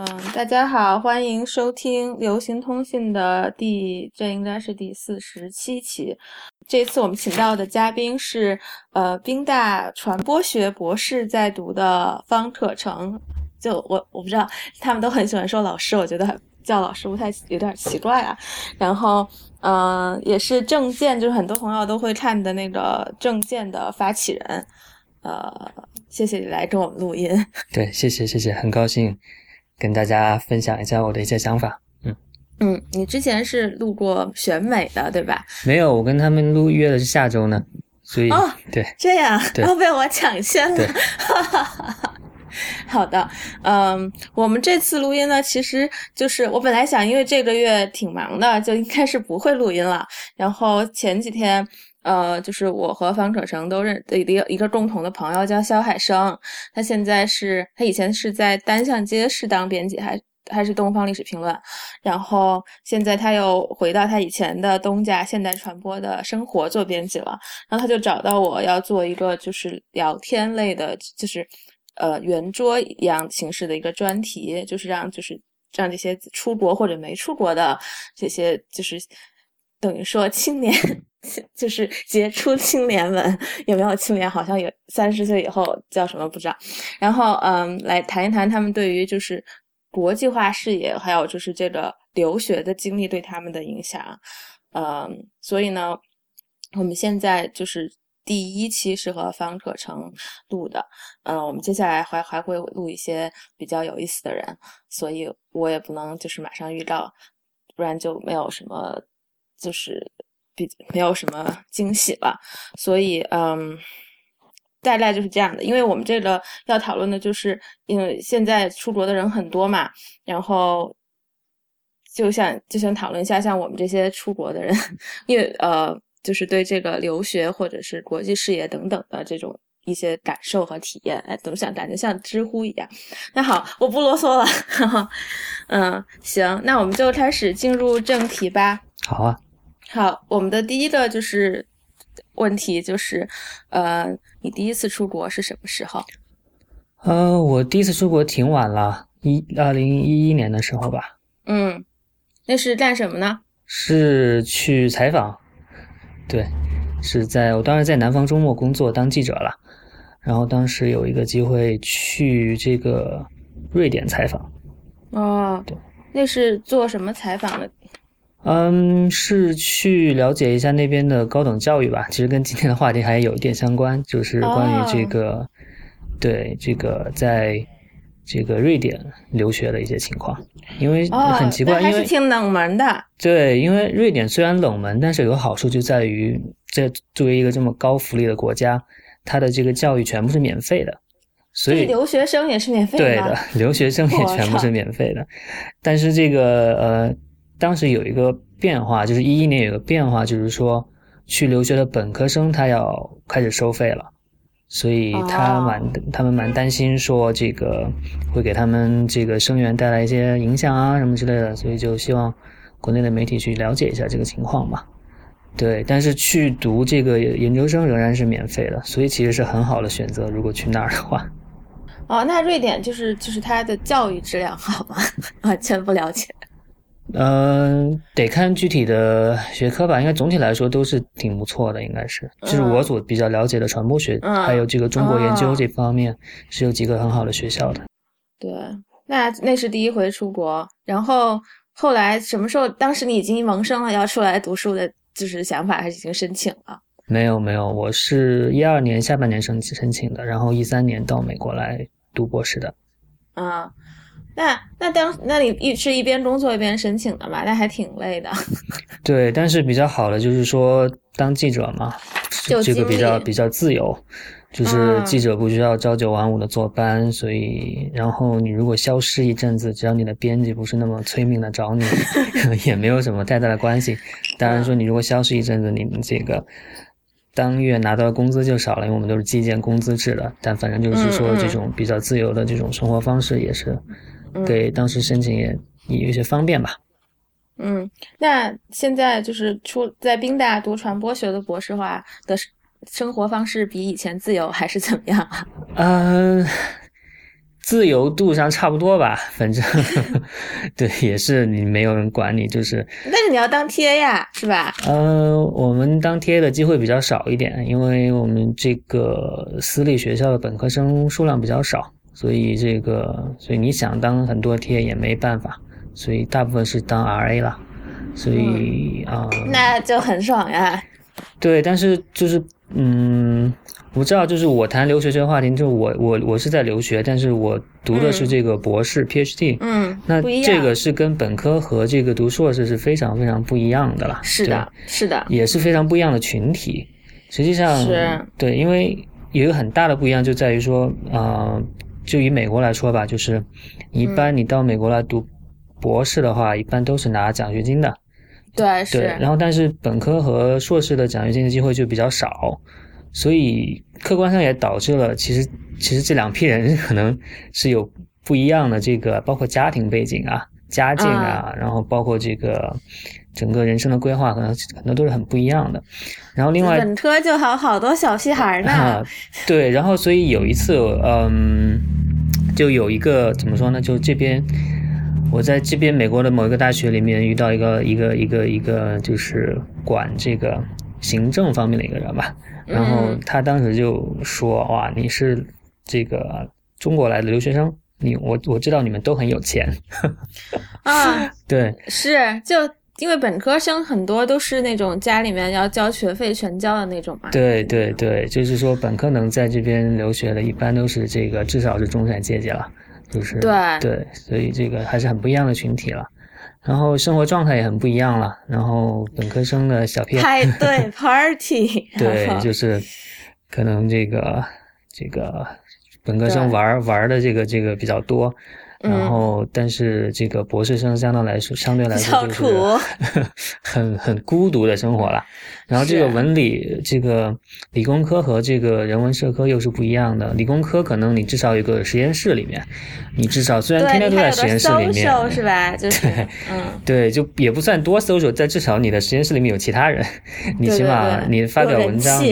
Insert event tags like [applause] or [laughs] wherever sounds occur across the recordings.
嗯，大家好，欢迎收听流行通信的第，这应该是第四十七期。这次我们请到的嘉宾是，呃，兵大传播学博士在读的方可成。就我我不知道，他们都很喜欢说老师，我觉得叫老师不太有点奇怪啊。然后，嗯，也是证件，就是很多朋友都会看的那个证件的发起人。呃，谢谢你来跟我们录音。[laughs] 对，谢谢谢谢，很高兴。跟大家分享一下我的一些想法，嗯嗯，你之前是录过选美的对吧？没有，我跟他们录约的是下周呢，所以哦，对，这样，要被我抢先了，[laughs] 好的，嗯，我们这次录音呢，其实就是我本来想，因为这个月挺忙的，就应该是不会录音了，然后前几天。呃，就是我和方可成都认的一个共同的朋友叫肖海生，他现在是他以前是在单向街市当编辑，还还是东方历史评论，然后现在他又回到他以前的东家现代传播的生活做编辑了，然后他就找到我要做一个就是聊天类的，就是呃圆桌一样形式的一个专题，就是让就是让这些出国或者没出国的这些就是等于说青年。[laughs] 就是杰出青年们有没有青年？好像有三十岁以后叫什么不知道。然后嗯，来谈一谈他们对于就是国际化视野，还有就是这个留学的经历对他们的影响。嗯，所以呢，我们现在就是第一期是和方可成录的。嗯，我们接下来还还会录一些比较有意思的人，所以我也不能就是马上预告，不然就没有什么就是。没有什么惊喜了，所以嗯，大概就是这样的。因为我们这个要讨论的就是，因为现在出国的人很多嘛，然后就想就想讨论一下，像我们这些出国的人，因为呃，就是对这个留学或者是国际视野等等的这种一些感受和体验。哎，怎么想？感觉像知乎一样。那好，我不啰嗦了。[laughs] 嗯，行，那我们就开始进入正题吧。好啊。好，我们的第一个就是问题就是，呃，你第一次出国是什么时候？呃，我第一次出国挺晚了，一二零一一年的时候吧。嗯，那是干什么呢？是去采访，对，是在我当时在南方周末工作当记者了，然后当时有一个机会去这个瑞典采访。哦，对，那是做什么采访的？嗯，是去了解一下那边的高等教育吧。其实跟今天的话题还有一点相关，就是关于这个，对这个在这个瑞典留学的一些情况。因为很奇怪，因为挺冷门的。对，因为瑞典虽然冷门，但是有个好处就在于，这作为一个这么高福利的国家，它的这个教育全部是免费的，所以留学生也是免费的。对的，留学生也全部是免费的。但是这个呃。当时有一个变化，就是一一年有个变化，就是说去留学的本科生他要开始收费了，所以他蛮他们蛮担心说这个会给他们这个生源带来一些影响啊什么之类的，所以就希望国内的媒体去了解一下这个情况吧。对，但是去读这个研究生仍然是免费的，所以其实是很好的选择。如果去那儿的话，哦，那瑞典就是就是它的教育质量好吗？[laughs] 完全不了解。嗯，得看具体的学科吧。应该总体来说都是挺不错的，应该是。就是我所比较了解的传播学，还有这个中国研究这方面，是有几个很好的学校的。对，那那是第一回出国，然后后来什么时候？当时你已经萌生了要出来读书的，就是想法，还是已经申请了？没有，没有，我是一二年下半年申申请的，然后一三年到美国来读博士的。啊。那那当那你一是一边工作一边申请的嘛？那还挺累的。[laughs] 对，但是比较好的就是说当记者嘛，这个比较比较自由，就是记者不需要朝九晚五的坐班，所以然后你如果消失一阵子，只要你的编辑不是那么催命的找你，[laughs] [laughs] 也没有什么太大的关系。当然说你如果消失一阵子，你们这个当月拿到的工资就少了，因为我们都是计件工资制的。但反正就是说这种比较自由的这种生活方式也是。给当时申请也也有些方便吧。嗯，那现在就是出在宾大读传播学的博士话的生活方式比以前自由还是怎么样啊？嗯，[laughs] 自由度上差不多吧，反正 [laughs] 对，也是你没有人管你，就是。但是你要当 TA 呀，是吧？呃，我们当 TA 的机会比较少一点，因为我们这个私立学校的本科生数量比较少，所以这个，所以你想当很多 TA 也没办法，所以大部分是当 RA 了，所以啊，那就很爽呀。对，但是就是，嗯。我知道，就是我谈留学这个话题，就我我我是在留学，但是我读的是这个博士 PhD，嗯，那这个是跟本科和这个读硕士是非常非常不一样的了，是的，是的，也是非常不一样的群体。实际上，是，对，因为有一个很大的不一样就在于说，呃，就以美国来说吧，就是一般你到美国来读博士的话，一般都是拿奖学金的，对，是，然后但是本科和硕士的奖学金的机会就比较少。所以客观上也导致了，其实其实这两批人可能是有不一样的这个，包括家庭背景啊、家境啊，然后包括这个整个人生的规划，可能很多都是很不一样的。然后另外本科就好好多小屁孩呢，对。然后所以有一次，嗯，就有一个怎么说呢？就这边我在这边美国的某一个大学里面遇到一个一个一个一个就是管这个行政方面的一个人吧。然后他当时就说：“哇，你是这个中国来的留学生，你我我知道你们都很有钱。”啊，[laughs] 对，是就因为本科生很多都是那种家里面要交学费全交的那种嘛。对对对，就是说本科能在这边留学的，一般都是这个至少是中产阶级了，就是对对，所以这个还是很不一样的群体了。然后生活状态也很不一样了。然后本科生的小屁孩派 [laughs] 对 party，对，就是可能这个这个本科生玩玩的这个这个比较多。然后，但是这个博士生相对来说，相对来说就是 [laughs] 很很孤独的生活了。然后，这个文理这个理工科和这个人文社科又是不一样的。理工科可能你至少有个实验室里面，你至少虽然天天都在实验室里面，是吧？对，嗯，[laughs] 对，就也不算多 social，但至少你的实验室里面有其他人，你起码你发表文章。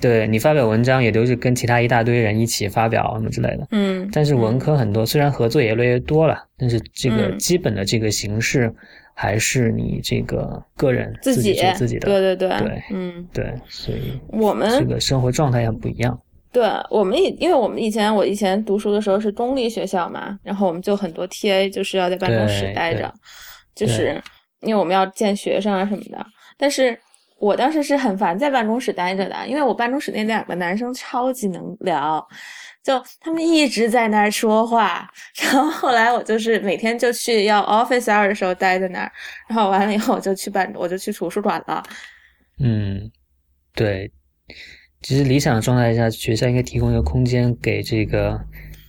对你发表文章也都是跟其他一大堆人一起发表什么之类的，嗯，但是文科很多虽然合作也越来越多了，但是这个基本的这个形式还是你这个个人自己做自己的，对对对。对，嗯。对，所以我们这个生活状态也不一样。对我们以因为我们以前我以前读书的时候是公立学校嘛，然后我们就很多 TA 就是要在办公室待着，就是因为我们要见学生啊什么的，但是。我当时是很烦在办公室待着的，因为我办公室那两个男生超级能聊，就他们一直在那儿说话。然后后来我就是每天就去要 office hour 的时候待在那儿，然后完了以后我就去办，我就去图书馆了。嗯，对，其实理想状态下，学校应该提供一个空间给这个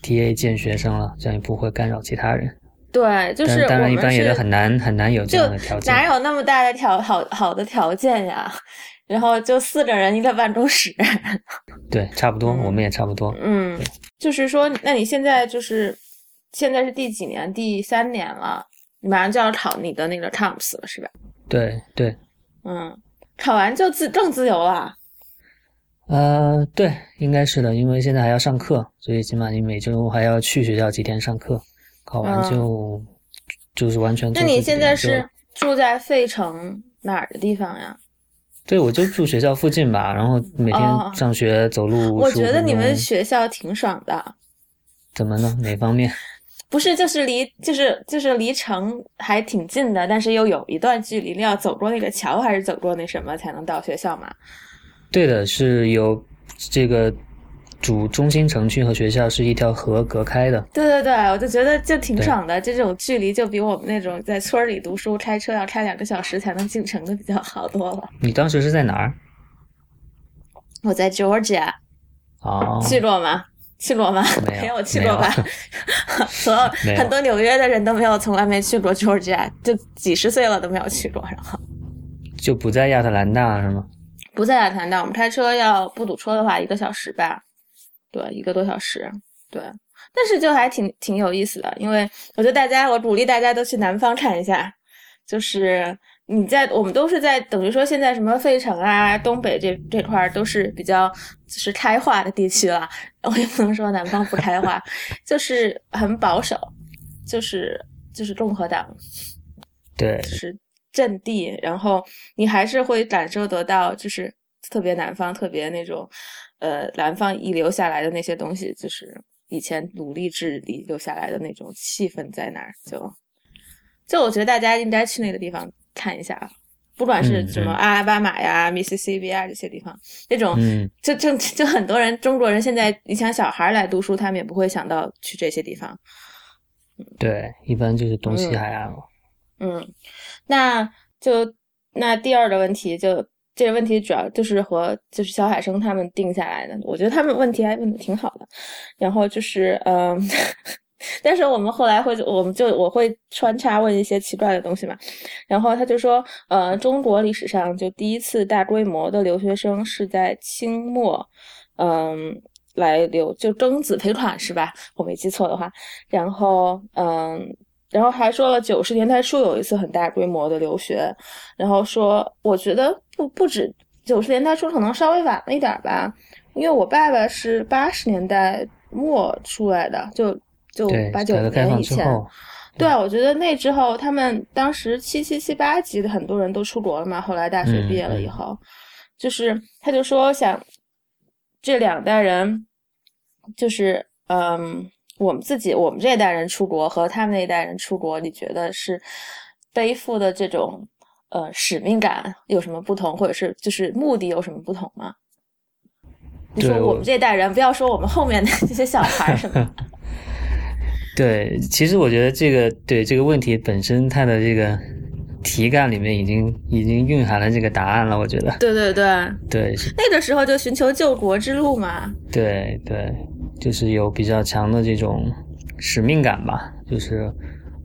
TA 见学生了，这样也不会干扰其他人。对，就是当然一般也都很难很难有这样的条件，哪有那么大的条好好的条件呀？然后就四个人一个办公室，对，差不多，我们也差不多。嗯，就是说，那你现在就是现在是第几年？第三年了，你马上就要考你的那个 Comps 了，是吧？对对，嗯，考完就自更自由了。呃，对，应该是的，因为现在还要上课，所以起码你每周还要去学校几天上课。考完就就是完全。那你现在是住在费城哪儿的地方呀？[laughs] 对，我就住学校附近吧，然后每天上学走路。我觉得你们学校挺爽的。怎么呢？哪方面？[laughs] 不是，就是离，就是就是离城还挺近的，但是又有一段距离，你要走过那个桥，还是走过那什么才能到学校嘛？对的，是有这个。主中心城区和学校是一条河隔开的。对对对，我就觉得就挺爽的，这种距离就比我们那种在村里读书开车要开两个小时才能进城的比较好多了。你当时是在哪儿？我在 Georgia。哦。去过吗？去过吗？没有去过吧？所有 [laughs] 很多纽约的人都没有，从来没去过 Georgia，就几十岁了都没有去过，然后。就不在亚特兰大是吗？不在亚特兰大，我们开车要不堵车的话，一个小时吧。对，一个多小时，对，但是就还挺挺有意思的，因为我觉得大家，我鼓励大家都去南方看一下，就是你在我们都是在等于说现在什么费城啊、东北这这块都是比较就是开化的地区了，我也不能说南方不开化，[laughs] 就是很保守，就是就是共和党，对，就是阵地，然后你还是会感受得到，就是特别南方，特别那种呃南方遗留下来的那些东西，就是以前奴隶制遗留下来的那种气氛在那儿，就就我觉得大家应该去那个地方。看一下啊，不管是什么阿拉巴马呀、密西西比啊这些地方，那种就就就很多人中国人现在，你想小孩来读书，他们也不会想到去这些地方。对，一般就是东西海岸了。嗯，那就那第二个问题，就这个问题主要就是和就是小海生他们定下来的，我觉得他们问题还问的挺好的。然后就是嗯。[laughs] 但是我们后来会，我们就我会穿插问一些奇怪的东西嘛，然后他就说，呃，中国历史上就第一次大规模的留学生是在清末，嗯，来留就庚子赔款是吧？我没记错的话，然后嗯，然后还说了九十年代初有一次很大规模的留学，然后说我觉得不不止九十年代初，可能稍微晚了一点吧，因为我爸爸是八十年代末出来的，就。就八九年以前，对我觉得那之后，他们当时七七七八级的很多人都出国了嘛。后来大学毕业了以后，就是他就说想这两代人，就是嗯，我们自己我们这一代人出国和他们那一代人出国，你觉得是背负的这种呃使命感有什么不同，或者是就是目的有什么不同吗？你说我们这代人，不要说我们后面的这些小孩什么。[laughs] 对，其实我觉得这个对这个问题本身，它的这个题干里面已经已经蕴含了这个答案了。我觉得，对对对对，那个时候就寻求救国之路嘛。对对，就是有比较强的这种使命感吧。就是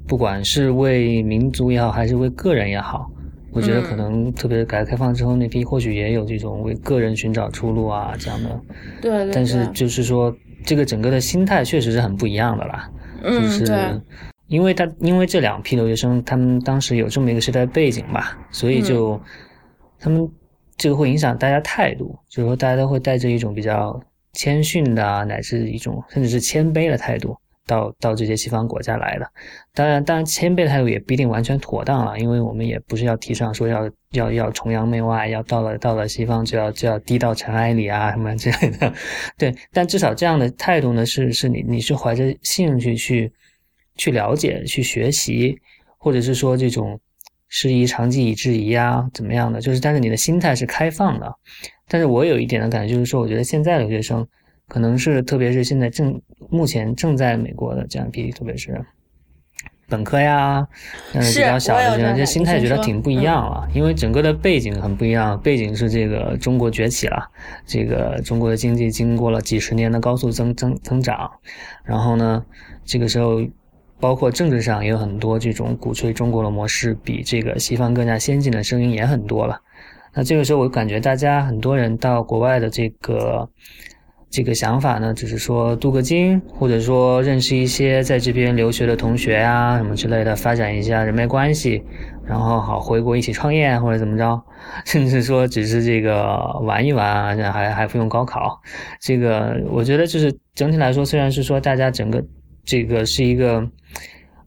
不管是为民族也好，还是为个人也好，我觉得可能特别是改革开放之后那批，或许也有这种为个人寻找出路啊这样的。对对。但是就是说，这个整个的心态确实是很不一样的啦。就是，因为他因为这两批留学生，他们当时有这么一个时代背景吧，所以就他们这个会影响大家态度，就是说大家都会带着一种比较谦逊的，乃至一种甚至是谦卑的态度，到到这些西方国家来的。当然，当然谦卑的态度也不一定完全妥当了，因为我们也不是要提倡说要要要崇洋媚外，要到了到了西方就要就要低到尘埃里啊什么之类的。[laughs] 对，但至少这样的态度呢，是是你你是怀着兴趣去去了解、去学习，或者是说这种师夷长技以制夷啊，怎么样的？就是但是你的心态是开放的。但是我有一点的感觉就是说，我觉得现在留学生可能是特别是现在正目前正在美国的这样一批，特别是。本科呀，嗯，比较小的这样，这心态觉得挺不一样了，因为整个的背景很不一样。背景是这个中国崛起了，这个中国的经济经过了几十年的高速增增增长，然后呢，这个时候包括政治上也有很多这种鼓吹中国的模式，比这个西方更加先进的声音也很多了。那这个时候，我感觉大家很多人到国外的这个。这个想法呢，只是说镀个金，或者说认识一些在这边留学的同学啊，什么之类的，发展一下人脉关系，然后好回国一起创业或者怎么着，[laughs] 甚至说只是这个玩一玩啊，这还还不用高考。这个我觉得就是整体来说，虽然是说大家整个这个是一个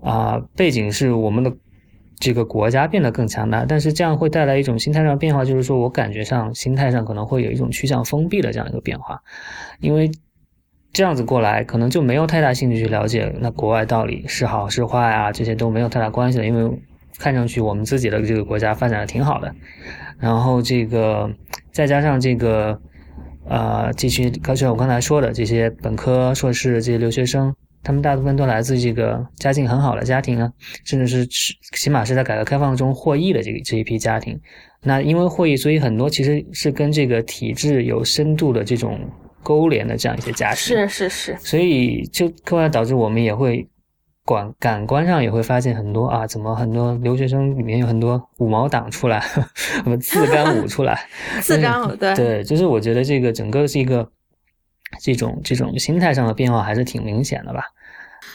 啊背景是我们的。这个国家变得更强大，但是这样会带来一种心态上变化，就是说我感觉上心态上可能会有一种趋向封闭的这样一个变化，因为这样子过来可能就没有太大兴趣去了解那国外到底是好是坏啊，这些都没有太大关系了，因为看上去我们自己的这个国家发展的挺好的，然后这个再加上这个呃，继续就像我刚才说的这些本科、硕士这些留学生。他们大部分都来自这个家境很好的家庭啊，甚至是起码是在改革开放中获益的这个这一批家庭。那因为获益，所以很多其实是跟这个体制有深度的这种勾连的这样一些家庭。是是是。所以就客观导致我们也会感感官上也会发现很多啊，怎么很多留学生里面有很多五毛党出来，[laughs] 什么自干五出来。[laughs] 自干五对。对，就是我觉得这个整个是一个。这种这种心态上的变化还是挺明显的吧？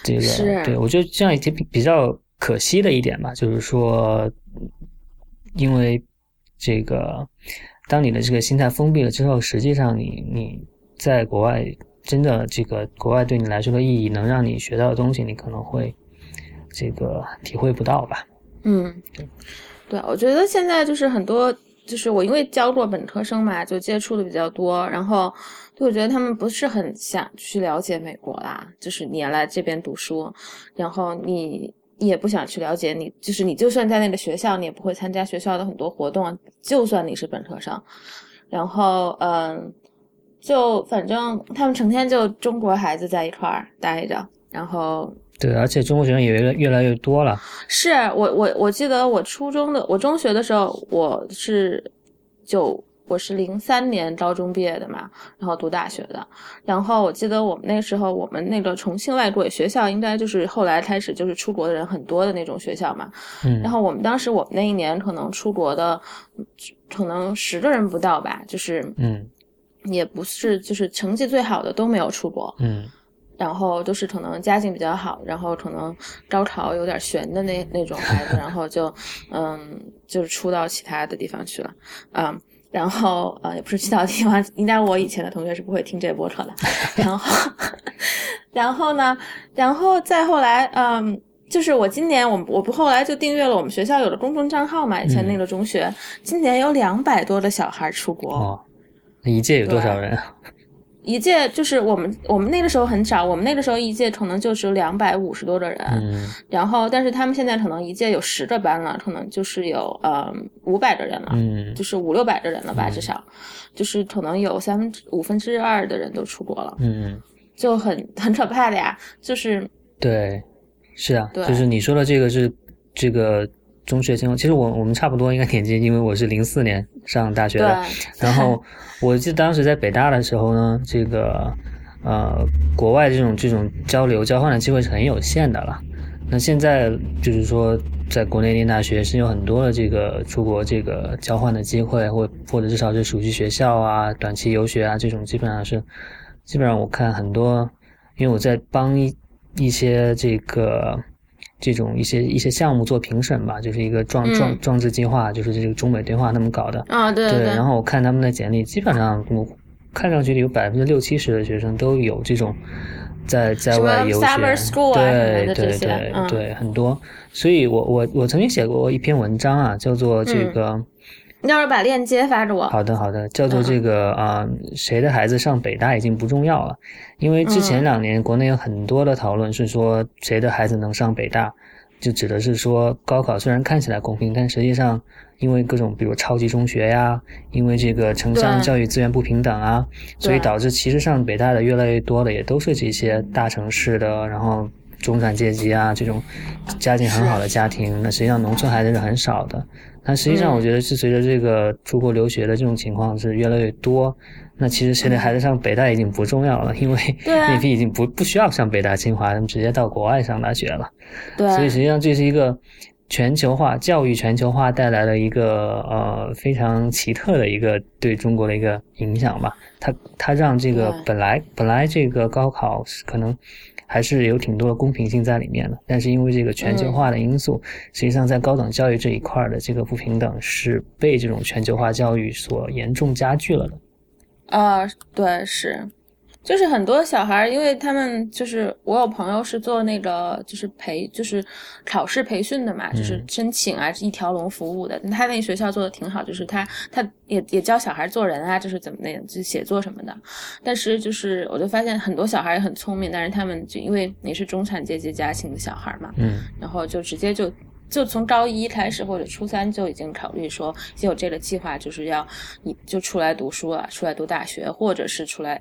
这个对我觉得这样也挺比较可惜的一点吧，就是说，因为这个，当你的这个心态封闭了之后，实际上你你在国外真的这个国外对你来说的意义，能让你学到的东西，你可能会这个体会不到吧？嗯，对，我觉得现在就是很多，就是我因为教过本科生嘛，就接触的比较多，然后就我觉得他们不是很想去了解美国啦，就是你来这边读书，然后你。也不想去了解你，就是你就算在那个学校，你也不会参加学校的很多活动。就算你是本科生，然后嗯，就反正他们成天就中国孩子在一块儿待着，然后对，而且中国学生也越越来越多了。是我我我记得我初中的我中学的时候，我是就。我是零三年高中毕业的嘛，然后读大学的。然后我记得我们那时候，我们那个重庆外国语学校应该就是后来开始就是出国的人很多的那种学校嘛。嗯。然后我们当时我们那一年可能出国的，可能十个人不到吧，就是嗯，也不是就是成绩最好的都没有出国。嗯。然后都是可能家境比较好，然后可能高考有点悬的那那种孩子，然后就嗯，就是出到其他的地方去了，嗯。然后呃，也不是去到地方，[laughs] 应该我以前的同学是不会听这播客的。[laughs] 然后，[laughs] 然后呢，然后再后来，嗯，就是我今年我我不后来就订阅了我们学校有的公众账号嘛，以前那个中学，今年有两百多的小孩出国。哦，那一届有多少人？一届就是我们，我们那个时候很少，我们那个时候一届可能就只有两百五十多个人，然后但是他们现在可能一届有十个班了，可能就是有呃五百个人了，就是五六百个人了吧，至少，就是可能有三分之五分之二的人都出国了，嗯，就很很可怕的呀，就是对，是啊，就是你说的这个是这个。中学情况，其实我我们差不多应该年纪，因为我是零四年上大学的。然后我记得当时在北大的时候呢，这个呃国外这种这种交流交换的机会是很有限的了。那现在就是说，在国内念大学是有很多的这个出国这个交换的机会，或或者至少是暑期学校啊、短期游学啊这种，基本上是基本上我看很多，因为我在帮一一些这个。这种一些一些项目做评审吧，就是一个壮壮壮志计划，就是这个中美对话他们搞的啊，对对。然后我看他们的简历，基本上我看上去有百分之六七十的学生都有这种在在外游学，对对对对，很多。所以我我我曾经写过一篇文章啊，叫做这个。你要是把链接发给我。好的，好的，叫做这个啊，谁的孩子上北大已经不重要了，因为之前两年国内有很多的讨论是说谁的孩子能上北大，就指的是说高考虽然看起来公平，但实际上因为各种比如超级中学呀，因为这个城乡教育资源不平等啊，所以导致其实上北大的越来越多的也都是这些大城市的，然后中产阶级啊这种家境很好的家庭，那实际上农村孩子是很少的。但实际上，我觉得是随着这个出国留学的这种情况是越来越多。那其实现在孩子上北大已经不重要了，因为那批已经不不需要上北大清华，他们直接到国外上大学了。对，所以实际上这是一个全球化教育全球化带来了一个呃非常奇特的一个对中国的一个影响吧。它它让这个本来本来这个高考可能。还是有挺多的公平性在里面的，但是因为这个全球化的因素，实际上在高等教育这一块的这个不平等是被这种全球化教育所严重加剧了的。啊，对，是。就是很多小孩，因为他们就是我有朋友是做那个就是培就是考试培训的嘛，就是申请啊一条龙服务的。他那学校做的挺好，就是他他也也教小孩做人啊，就是怎么那样，就写作什么的。但是就是我就发现很多小孩也很聪明，但是他们就因为你是中产阶级家庭的小孩嘛，嗯，然后就直接就就从高一开始或者初三就已经考虑说有这个计划，就是要你就出来读书了，出来读大学，或者是出来。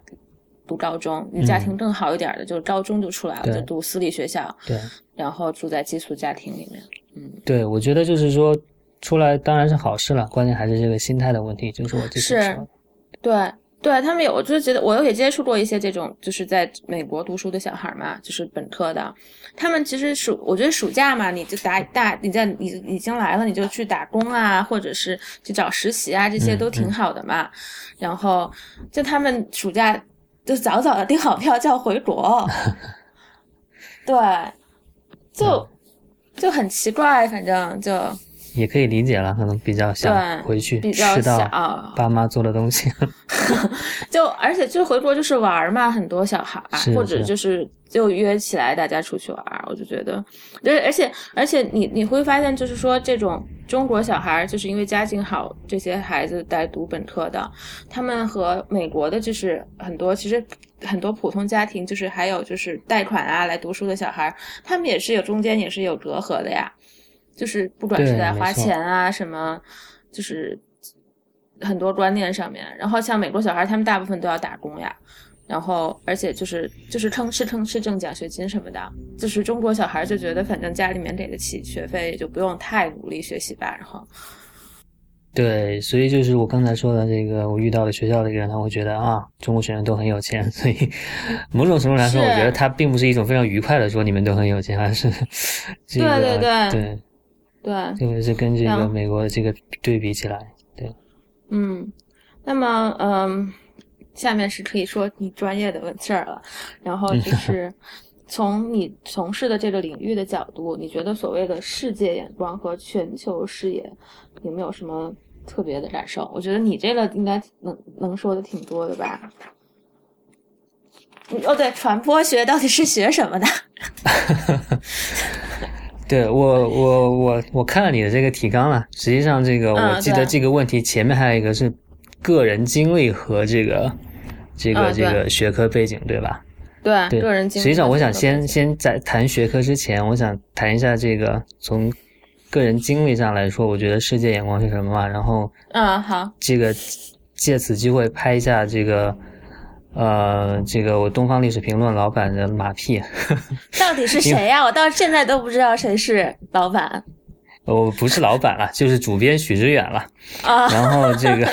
读高中，你家庭更好一点的，就是高中就出来了，就读私立学校。对，然后住在寄宿家庭里面。嗯，对，我觉得就是说出来当然是好事了，关键还是这个心态的问题。就是我这是，对，对他们有，我就觉得我也接触过一些这种，就是在美国读书的小孩嘛，就是本科的，他们其实暑，我觉得暑假嘛，你就打大，你在你已经来了，你就去打工啊，或者是去找实习啊，这些都挺好的嘛。然后就他们暑假。就早早的订好票就要回国，[laughs] 对，就就很奇怪，反正就也可以理解了，可能比较想回去吃到爸妈做的东西。[laughs] 就而且就回国就是玩嘛，很多小孩或者就是就约起来大家出去玩，我就觉得，就是而且而且你你会发现就是说这种中国小孩就是因为家境好，这些孩子在读本科的，他们和美国的就是很多其实很多普通家庭就是还有就是贷款啊来读书的小孩，他们也是有中间也是有隔阂的呀，就是不管是在花钱啊什么，就是。很多观念上面，然后像美国小孩，他们大部分都要打工呀，然后而且就是就是吭哧吭哧挣奖学金什么的，就是中国小孩就觉得反正家里面给得起学费，也就不用太努力学习吧。然后，对，所以就是我刚才说的这个，我遇到的学校的一个人，他会觉得啊，中国学生都很有钱，所以某种程度来说，我觉得他并不是一种非常愉快的说你们都很有钱，而是这个对对对。对对，特别是跟这个美国的这个对比起来。对嗯，那么嗯，下面是可以说你专业的事儿了。然后就是 [laughs] 从你从事的这个领域的角度，你觉得所谓的世界眼光和全球视野有没有什么特别的感受？我觉得你这个应该能能说的挺多的吧？哦，对，传播学到底是学什么的？[laughs] 对我，我我我看了你的这个提纲了。实际上，这个我记得这个问题前面还有一个是个人经历和这个这个这个学科背景，对吧？对，个人经历。实际上，我想先先在谈学科之前，我想谈一下这个从个人经历上来说，我觉得世界眼光是什么嘛？然后，嗯，好，这个借此机会拍一下这个。呃，这个我东方历史评论老板的马屁，[laughs] 到底是谁呀？我到现在都不知道谁是老板。我不是老板了，就是主编许知远了。啊，然后这个，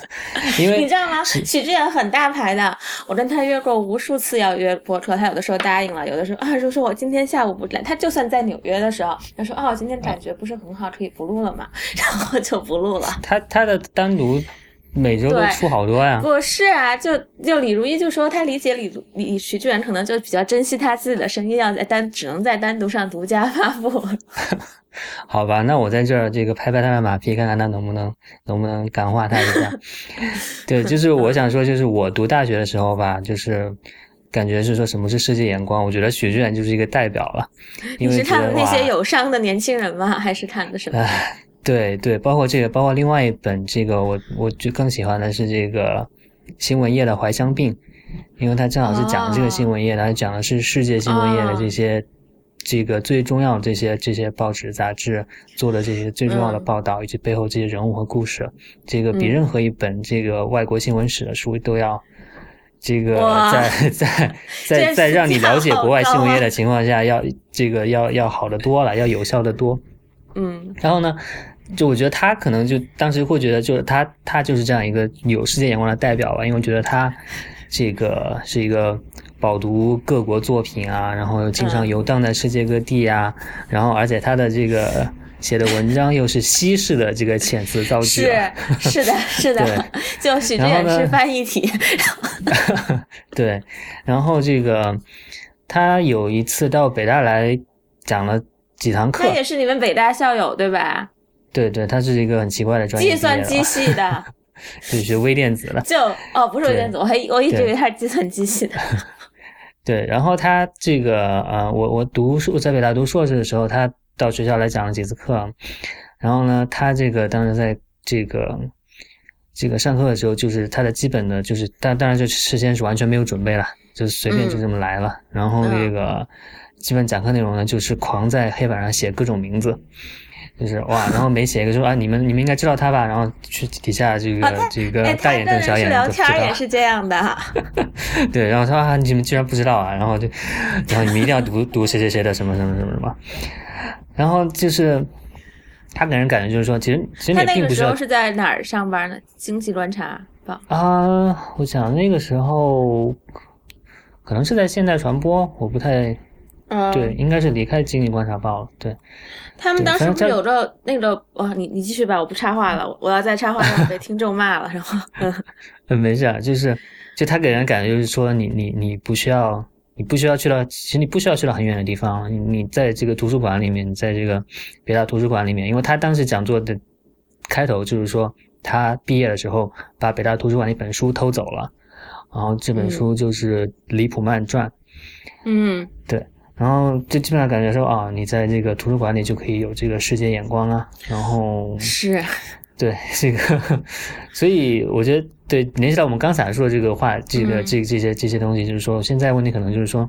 [laughs] 因为你知道吗？许知远很大牌的，我跟他约过无数次要约播客，他有的时候答应了，有的时候啊，就说我今天下午不来。他就算在纽约的时候，他说啊，我今天感觉不是很好，可以不录了嘛，[laughs] 然后就不录了。他他的单独。每周都出好多呀！不是啊，就就李如一就说他理解李李徐志远可能就比较珍惜他自己的声音，要在单只能在单独上独家发布。[laughs] 好吧，那我在这儿这个拍拍他的马屁，看看他能不能能不能感化他一下。[laughs] 对，就是我想说，就是我读大学的时候吧，就是感觉是说什么是世界眼光，我觉得许志远就是一个代表了。[laughs] 你是看的那些有伤的年轻人吗？还是看的什么？对对，包括这个，包括另外一本这个，我我就更喜欢的是这个新闻业的怀乡病，因为它正好是讲这个新闻业，它讲的是世界新闻业的这些这个最重要的这些这些报纸杂志做的这些最重要的报道，以及背后这些人物和故事，这个比任何一本这个外国新闻史的书都要这个在 [laughs] 在在在让你了解国外新闻业的情况下，要这个要要好的多了，要有效的多。嗯，然后呢，就我觉得他可能就当时会觉得，就是他他就是这样一个有世界眼光的代表吧，因为我觉得他这个是一个饱读各国作品啊，然后经常游荡在世界各地啊，然后而且他的这个写的文章又是西式的这个遣词造句，是是的，是的，就许志远是翻译体，[laughs] 对，然后这个他有一次到北大来讲了。几堂课，他也是你们北大校友对吧？对对，他是一个很奇怪的专业，计算机系的，[laughs] 是学微电子的。就哦，不是微电子，我还我一直以为他是计算机系的。[laughs] 对，然后他这个呃，我我读硕在北大读硕士的时候，他到学校来讲了几次课。然后呢，他这个当时在这个这个上课的时候，就是他的基本的，就是当当然就事先是完全没有准备了，就随便就这么来了。然后这个。基本讲课内容呢，就是狂在黑板上写各种名字，就是哇，然后每写一个说啊，你们你们应该知道他吧？然后去底下这个这个大眼瞪小眼的聊天也是这样的。[laughs] 对，然后说啊，你们居然不知道啊？然后就，然后你们一定要读读谁谁谁的什么什么什么什么。然后就是他给人感觉就是说，其实其实你并不是。他那个时候是在哪儿上班呢？经济观察吧。啊，我想那个时候可能是在现代传播，我不太。嗯，对，应该是离开《经济观察报》了。对，他们当时不是有着那个……哇，你你继续吧，我不插话了。我要再插话，要被听众骂了。然后，[laughs] 嗯，没事，就是就他给人感觉就是说，你你你不需要你不需要去到，其实你不需要去到很远的地方，你在这个图书馆里面，在这个北大图书馆里面，因为他当时讲座的开头就是说，他毕业的时候把北大图书馆的一本书偷走了，然后这本书就是《李普曼传》。嗯，对，然后就基本上感觉说啊，你在这个图书馆里就可以有这个世界眼光啊，然后是。[laughs] 对这个，所以我觉得，对联系到我们刚才说的这个话，这个这这些这些东西，就是说，现在问题可能就是说，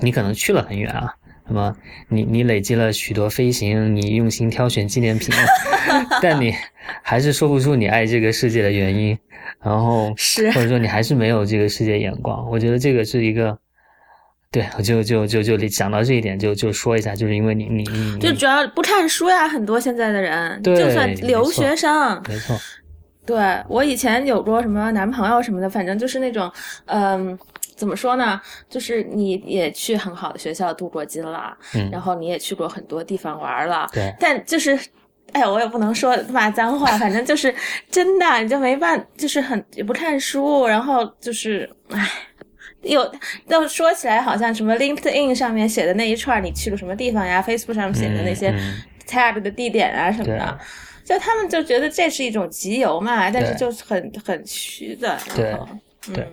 你可能去了很远啊，那么你你累积了许多飞行，你用心挑选纪念品，[laughs] 但你还是说不出你爱这个世界的原因，然后是或者说你还是没有这个世界眼光，我觉得这个是一个。对，我就就就就讲到这一点，就就说一下，就是因为你你你，就主要不看书呀，很多现在的人，就算留学生，没错，对我以前有过什么男朋友什么的，反正就是那种，嗯，怎么说呢，就是你也去很好的学校镀过金了，嗯，然后你也去过很多地方玩了，对，但就是，哎呀，我也不能说骂脏话，反正就是真的，你就没办，就是很也不看书，然后就是，哎。有，都说起来好像什么 LinkedIn 上面写的那一串，你去了什么地方呀？Facebook 上面写的那些 tab 的地点啊什么的，就他们就觉得这是一种集邮嘛，但是就是很很虚的。对，对，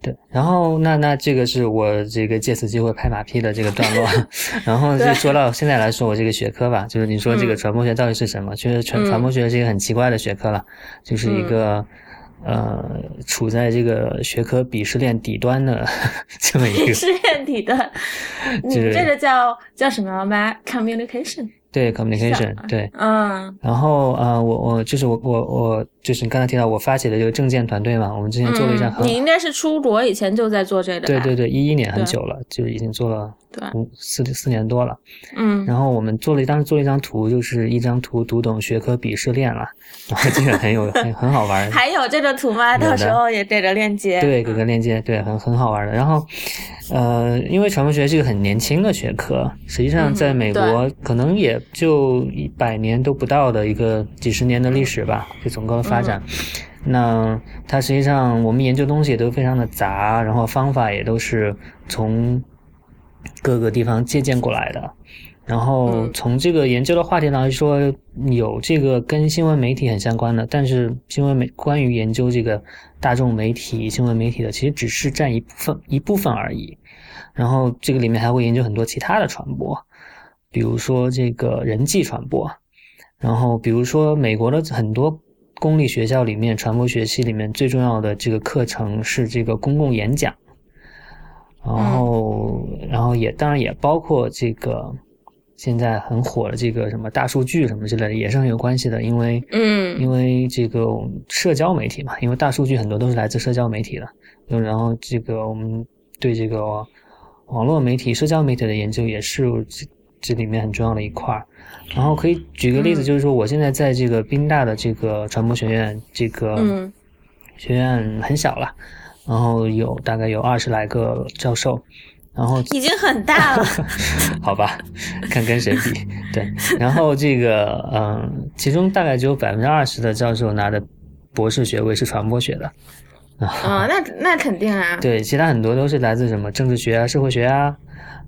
对。然后那那这个是我这个借此机会拍马屁的这个段落。[laughs] 然后就说到现在来说我这个学科吧，就是你说这个传播学到底是什么？其实传传播学是一个很奇怪的学科了，就是一个。呃，处在这个学科鄙视链底端的 [laughs] 这么一个鄙视链底端，[laughs] 你这个叫叫什么吗？Communication。对，communication，对，嗯，然后呃，我我就是我我我就是你刚才提到我发起的这个证件团队嘛，我们之前做了一张，你应该是出国以前就在做这个，对对对，一一年很久了，就已经做了五四四年多了，嗯，然后我们做了一当时做了一张图，就是一张图读懂学科鄙视链了，然后这个很有很很好玩，[laughs] 还有这个图吗？到时候也给个链接，对，给个链接，对，很很好玩的，然后。呃，因为传播学是一个很年轻的学科，实际上在美国可能也就一百年都不到的一个几十年的历史吧，就整个的发展。那它实际上我们研究东西也都非常的杂，然后方法也都是从各个地方借鉴过来的。然后从这个研究的话题来说，有这个跟新闻媒体很相关的，但是新闻媒关于研究这个大众媒体、新闻媒体的，其实只是占一部分一部分而已。然后这个里面还会研究很多其他的传播，比如说这个人际传播，然后比如说美国的很多公立学校里面传播学系里面最重要的这个课程是这个公共演讲，然后然后也当然也包括这个。现在很火的这个什么大数据什么之类的也是很有关系的，因为嗯，因为这个社交媒体嘛，因为大数据很多都是来自社交媒体的，然后这个我们对这个网络媒体、社交媒体的研究也是这这里面很重要的一块儿。然后可以举个例子，就是说我现在在这个宾大的这个传播学院，这个学院很小了，然后有大概有二十来个教授。然后已经很大了，[laughs] 好吧，看跟谁比。对，然后这个，嗯，其中大概只有百分之二十的教授拿的博士学位是传播学的。啊，[laughs] 那那肯定啊。对，其他很多都是来自什么政治学啊、社会学啊。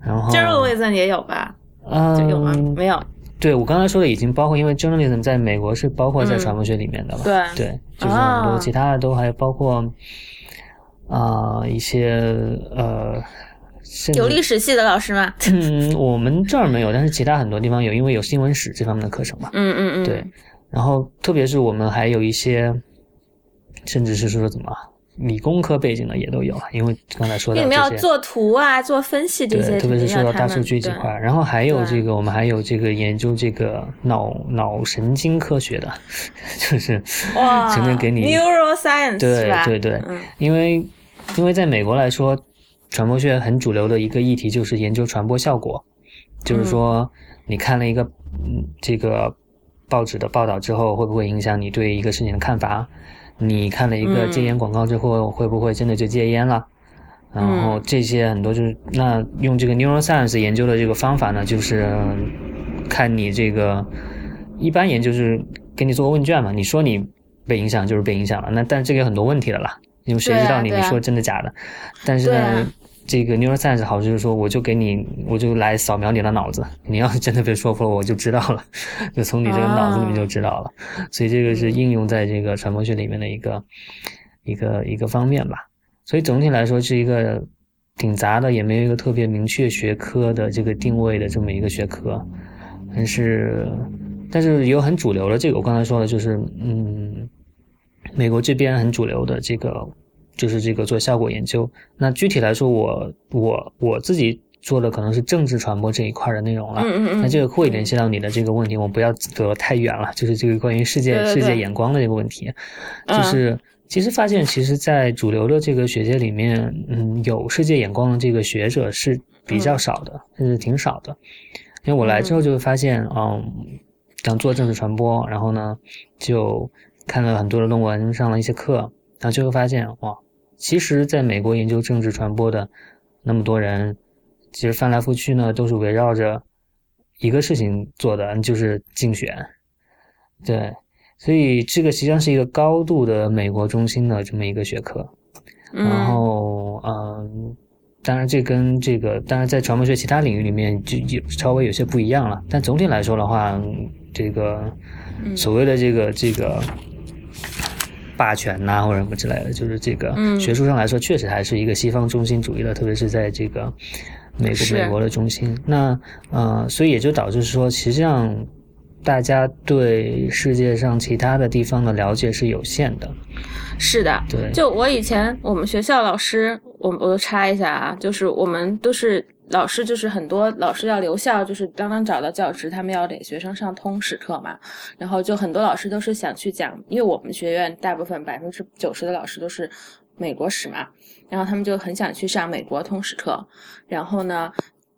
然后 journalism 也有吧？嗯，有吗？没有。对我刚才说的已经包括，因为 journalism 在美国是包括在传播学里面的了。对对，就是很多其他的都还包括啊一些呃。有历史系的老师吗？嗯，我们这儿没有，但是其他很多地方有，因为有新闻史这方面的课程嘛。嗯嗯嗯。对，然后特别是我们还有一些，甚至是说怎么理工科背景的也都有，因为刚才说的。你们要做图啊，做分析这些，特别是说到大数据这块。然后还有这个，我们还有这个研究这个脑脑神经科学的，[laughs] 就是前面给你 neuroscience 对对对，因为因为在美国来说。传播学很主流的一个议题就是研究传播效果，就是说你看了一个嗯这个报纸的报道之后，会不会影响你对一个事情的看法？你看了一个戒烟广告之后，会不会真的就戒烟了？然后这些很多就是那用这个 neuroscience 研究的这个方法呢，就是看你这个一般研究是给你做个问卷嘛，你说你被影响就是被影响了，那但这个有很多问题的啦，因为谁知道你你说真的假的？但是呢。这个 neuroscience 好就是说，我就给你，我就来扫描你的脑子。你要是真的被说服了，我就知道了，[laughs] 就从你这个脑子里面就知道了。所以这个是应用在这个传播学里面的一个一个一个方面吧。所以总体来说是一个挺杂的，也没有一个特别明确学科的这个定位的这么一个学科。但是但是有很主流的这个，我刚才说的就是嗯，美国这边很主流的这个。就是这个做效果研究，那具体来说，我我我自己做的可能是政治传播这一块的内容了。嗯嗯嗯。那这个会联系到你的这个问题，我不要走太远了。就是这个关于世界世界眼光的这个问题，就是其实发现，其实，在主流的这个学界里面，嗯，有世界眼光的这个学者是比较少的，甚至挺少的。因为我来之后就会发现，嗯，想做政治传播，然后呢，就看了很多的论文，上了一些课，然后就会发现，哇。其实，在美国研究政治传播的那么多人，其实翻来覆去呢，都是围绕着一个事情做的，就是竞选。对，所以这个实际上是一个高度的美国中心的这么一个学科。然后，嗯，当然这跟这个，当然在传播学其他领域里面就有稍微有些不一样了。但总体来说的话，这个所谓的这个这个。霸权呐，或者什么之类的，就是这个学术上来说，确实还是一个西方中心主义的，特别是在这个美国美国的中心。那呃，所以也就导致说，实际上大家对世界上其他的地方的了解是有限的。是的，对。就我以前我们学校老师，我我都插一下啊，就是我们都是。老师就是很多老师要留校，就是刚刚找到教职，他们要给学生上通史课嘛。然后就很多老师都是想去讲，因为我们学院大部分百分之九十的老师都是美国史嘛，然后他们就很想去上美国通史课。然后呢，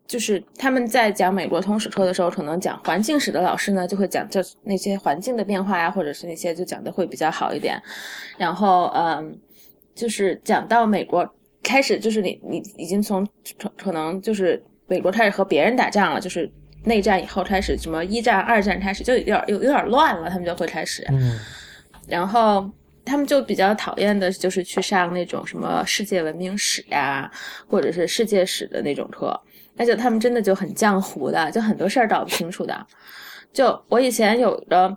就是他们在讲美国通史课的时候，可能讲环境史的老师呢就会讲这那些环境的变化呀，或者是那些就讲的会比较好一点。然后嗯，就是讲到美国。开始就是你，你已经从可可能就是美国开始和别人打仗了，就是内战以后开始什么一战、二战开始就有点有有点乱了，他们就会开始。嗯，然后他们就比较讨厌的就是去上那种什么世界文明史呀，或者是世界史的那种课，而且他们真的就很浆糊的，就很多事儿搞不清楚的。就我以前有的。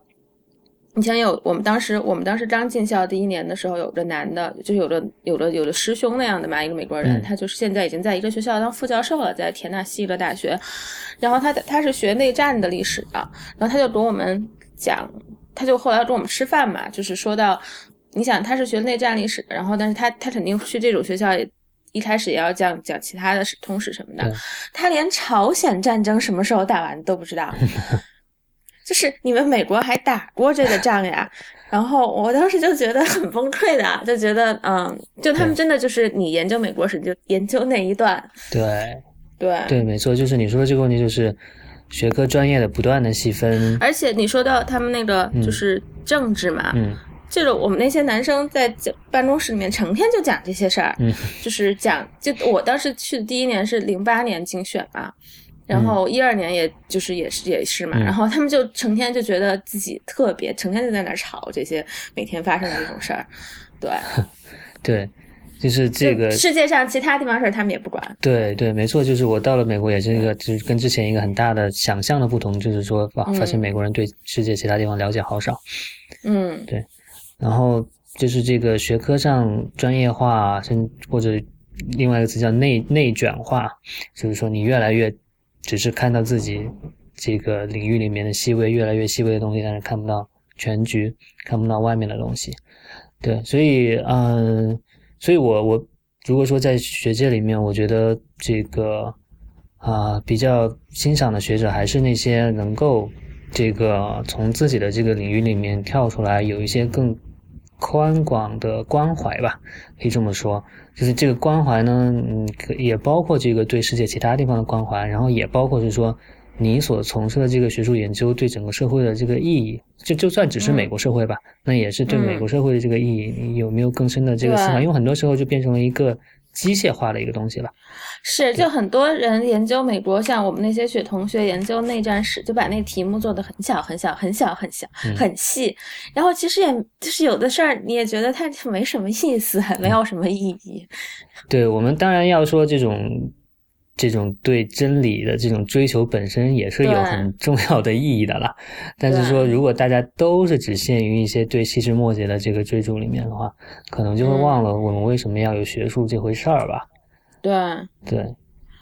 以前有我们当时我们当时刚进校第一年的时候，有个男的，就有的有的有的师兄那样的嘛，一个美国人，他就是现在已经在一个学校当副教授了，在田纳西的大学。然后他他是学内战的历史的，然后他就给我们讲，他就后来跟我们吃饭嘛，就是说到，你想他是学内战历史，然后但是他他肯定去这种学校，一开始也要讲讲其他的史通史什么的，他连朝鲜战争什么时候打完都不知道。[laughs] 就是你们美国还打过这个仗呀？然后我当时就觉得很崩溃的，就觉得嗯，就他们真的就是你研究美国史就研究那一段。对对对，没错，就是你说的这个问题，就是学科专业的不断的细分。而且你说到他们那个就是政治嘛，嗯，就是我们那些男生在办公室里面成天就讲这些事儿，嗯，就是讲，就我当时去的第一年是零八年竞选嘛。然后一二年，也就是也是也是嘛，然后他们就成天就觉得自己特别，成天就在那吵这些每天发生的这种事儿，对，[laughs] 对，就是这个世界上其他地方事儿他们也不管，对对，没错，就是我到了美国也是一个，就是跟之前一个很大的想象的不同，就是说哇发现美国人对世界其他地方了解好少，嗯，对，然后就是这个学科上专业化，甚或者另外一个词叫内内卷化，就是说你越来越。只是看到自己这个领域里面的细微、越来越细微的东西，但是看不到全局，看不到外面的东西。对，所以，嗯，所以我我如果说在学界里面，我觉得这个啊比较欣赏的学者，还是那些能够这个从自己的这个领域里面跳出来，有一些更宽广的关怀吧，可以这么说。就是这个关怀呢，嗯，也包括这个对世界其他地方的关怀，然后也包括是说，你所从事的这个学术研究对整个社会的这个意义，就就算只是美国社会吧，那也是对美国社会的这个意义，你有没有更深的这个思考？因为很多时候就变成了一个机械化的一个东西了。是，就很多人研究美国，像我们那些学同学研究内战史，就把那题目做的很小很小很小很小很细，然后其实也就是有的事儿你也觉得它没什么意思，没有什么意义。对我们当然要说这种。这种对真理的这种追求本身也是有很重要的意义的啦。但是说，如果大家都是只限于一些对细枝末节的这个追逐里面的话，可能就会忘了我们为什么要有学术这回事儿吧。对对，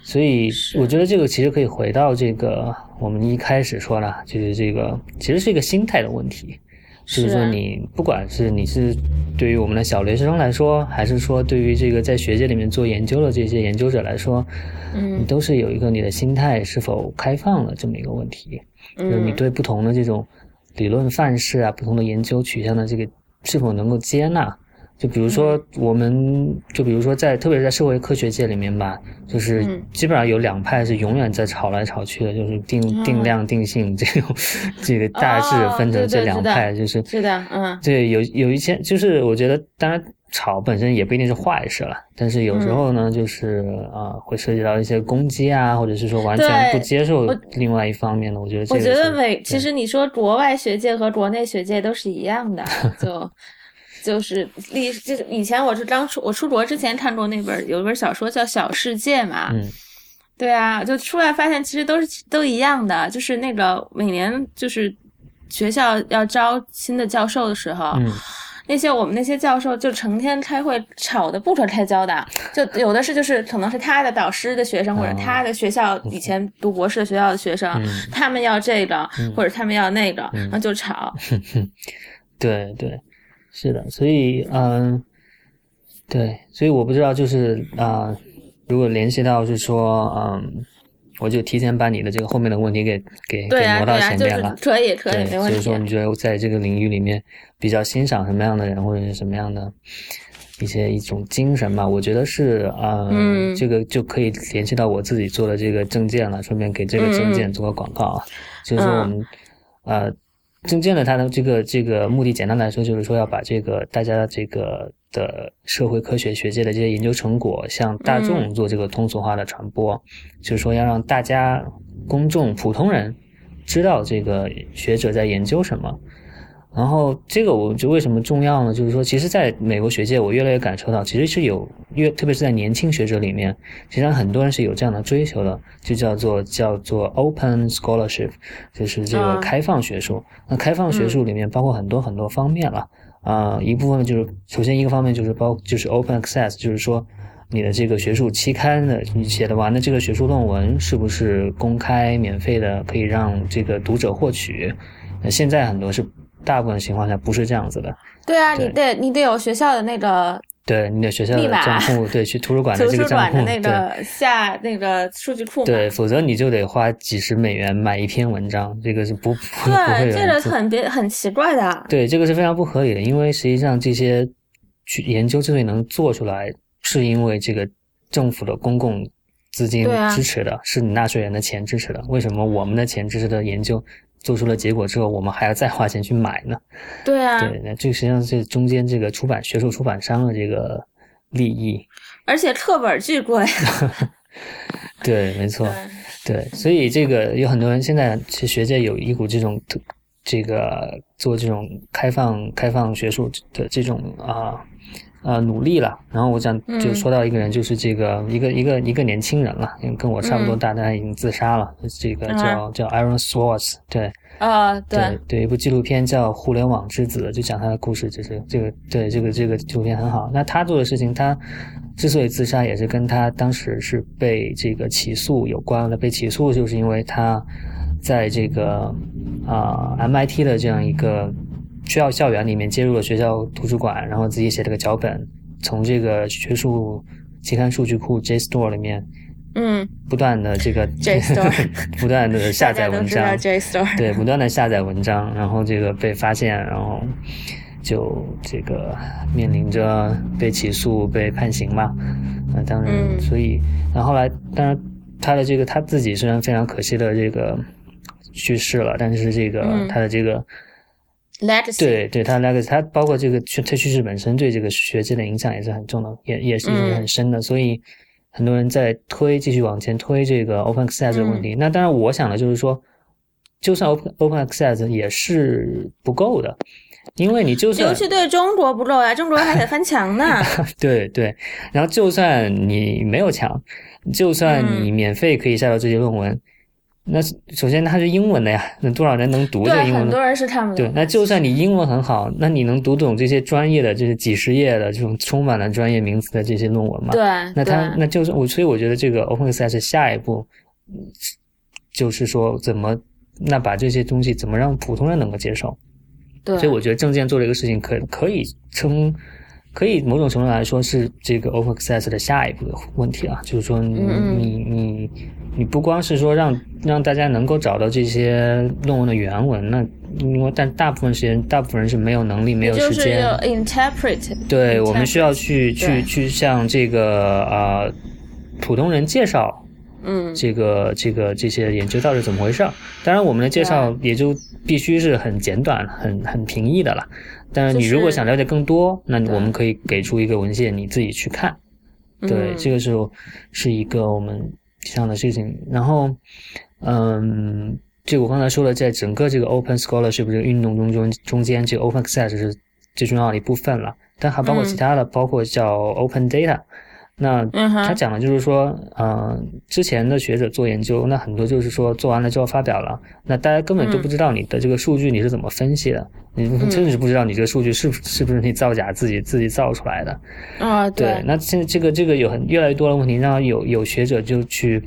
所以我觉得这个其实可以回到这个我们一开始说的，就是这个其实是一个心态的问题。就是说，你不管是你是对于我们的小留学生来说，还是说对于这个在学界里面做研究的这些研究者来说，嗯，你都是有一个你的心态是否开放的这么一个问题。就是你对不同的这种理论范式啊，不同的研究取向的这个是否能够接纳。就比如说，我们就比如说在，特别是在社会科学界里面吧，就是基本上有两派是永远在吵来吵去的，就是定定量定性这种，这个大致分成这两派，就是是的，嗯，对，有有一些就是我觉得，当然吵本身也不一定是坏事了，但是有时候呢，就是啊，会涉及到一些攻击啊，或者是说完全不接受另外一方面的，我觉得我觉得美，其实你说国外学界和国内学界都是一样的，就。就是历，就是以前我是刚出我出国之前看过那本有一本小说叫《小世界》嘛，嗯，对啊，就出来发现其实都是都一样的，就是那个每年就是学校要招新的教授的时候，嗯，那些我们那些教授就成天开会吵得不可开交的，就有的是就是可能是他的导师的学生或者他的学校以前读博士的学校的学生，他们要这个或者他们要那个，然后就吵，[laughs] 对对。是的，所以嗯，对，所以我不知道，就是啊，如果联系到是说，嗯，我就提前把你的这个后面的问题给给给挪到前面了，可以可以，没问题。就是说，你觉得在这个领域里面比较欣赏什么样的人，或者是什么样的一些一种精神嘛？我觉得是啊，这个就可以联系到我自己做的这个证件了，顺便给这个证件做个广告啊，就是说我们呃。证件的它的这个这个目的，简单来说就是说要把这个大家这个的社会科学学界的这些研究成果向大众做这个通俗化的传播，就是说要让大家公众普通人知道这个学者在研究什么。然后这个我就为什么重要呢？就是说，其实在美国学界，我越来越感受到，其实是有越特别是在年轻学者里面，实际上很多人是有这样的追求的，就叫做叫做 open scholarship，就是这个开放学术。那开放学术里面包括很多很多方面了啊，一部分就是首先一个方面就是包就是 open access，就是说你的这个学术期刊的你写的完的这个学术论文是不是公开免费的，可以让这个读者获取？那现在很多是。大部分情况下不是这样子的。对啊，你得你得有学校的那个，对，你的学校的账户，对，去图书馆的这个账户，那个下那个数据库，对，否则你就得花几十美元买一篇文章，这个是不 [laughs] 不对，这个很别很奇怪的。对，这个是非常不合理的，因为实际上这些去研究之所以能做出来，是因为这个政府的公共资金支持的，是你纳税人的钱支持的。为什么我们的钱支持的研究？做出了结果之后，我们还要再花钱去买呢。对啊，对，那这实际上是中间这个出版学术出版商的这个利益，而且课本巨贵。[laughs] 对，没错，对，所以这个有很多人现在其实学界有一股这种这个做这种开放开放学术的这种啊。呃，努力了。然后我想就说到一个人，就是这个一个一个一个年轻人了，跟我差不多大，但已经自杀了。这个叫叫 Aaron Swartz，对，啊，对对，一部纪录片叫《互联网之子》，就讲他的故事。就是这个对这个这个纪录片很好。那他做的事情，他之所以自杀，也是跟他当时是被这个起诉有关的。被起诉就是因为他在这个啊 MIT 的这样一个。学校校园里面接入了学校图书馆，然后自己写了个脚本，从这个学术期刊数据库 JSTOR 里面，嗯，不断的这个 [laughs] JSTOR [laughs] 不断的 [laughs] 下载文章，JSTOR 对，不断的下载文章，然后这个被发现，然后就这个面临着被起诉、被判刑嘛。啊，当然，所以，然后来，当然他的这个他自己虽然非常可惜的这个去世了，但是这个他的这个。legacy，对对，他 legacy，它包括这个趋它趋势本身对这个学界的影响也是很重的，也也是很深的。所以很多人在推继续往前推这个 open access 的问题。那当然，我想的就是说，就算 open open access 也是不够的，因为你就算尤其对中国不够呀，中国还得翻墙呢。[laughs] 对对，然后就算你没有墙，就算你免费可以下到这些论文。那首先它是英文的呀，那多少人能读这个英文？很多人是看不懂。对，那就算你英文很好，那你能读懂这些专业的、这些几十页的这种充满了专业名词的这些论文吗？对。那他那就是我，所以我觉得这个 Open Access 下一步就是说怎么那把这些东西怎么让普通人能够接受？对。所以我觉得证件做这个事情可可以称。可以某种程度来说是这个 Open Access 的下一步的问题啊，就是说你你你你不光是说让让大家能够找到这些论文的原文，那因为但大部分时间大部分人是没有能力没有时间。interpret，对我们需要去去去向这个啊普通人介绍，嗯，这个这个这些研究到底怎么回事？当然我们的介绍也就必须是很简短很很平易的了。但是你如果想了解更多，那我们可以给出一个文献，你自己去看。对，这个时候是一个我们想的事情。然后，嗯，就我刚才说了，在整个这个 Open Scholarship 这个运动中中中间，这个 Open Access 是最重要的一部分了。但还包括其他的，包括叫 Open Data。那他讲的就是说，嗯，之前的学者做研究，那很多就是说做完了之后发表了，那大家根本就不知道你的这个数据你是怎么分析的，你真的是不知道你这个数据是是不是你造假自己自己造出来的。啊？对，那现在这个这个有很越来越多的问题，让有有学者就去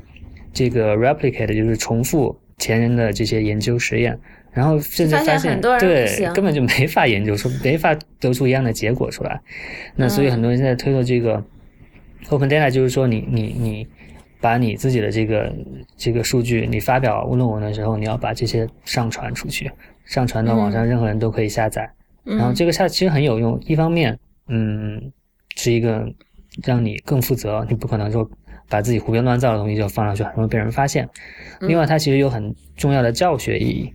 这个 replicate，就是重复前人的这些研究实验，然后甚至发现对根本就没法研究出没法得出一样的结果出来，那所以很多人现在推动这个。Open data 就是说，你你你把你自己的这个这个数据，你发表论文的时候，你要把这些上传出去，上传到网上，任何人都可以下载。然后这个下其实很有用，一方面，嗯，是一个让你更负责，你不可能说把自己胡编乱造的东西就放上去，很容易被人发现。另外，它其实有很重要的教学意义，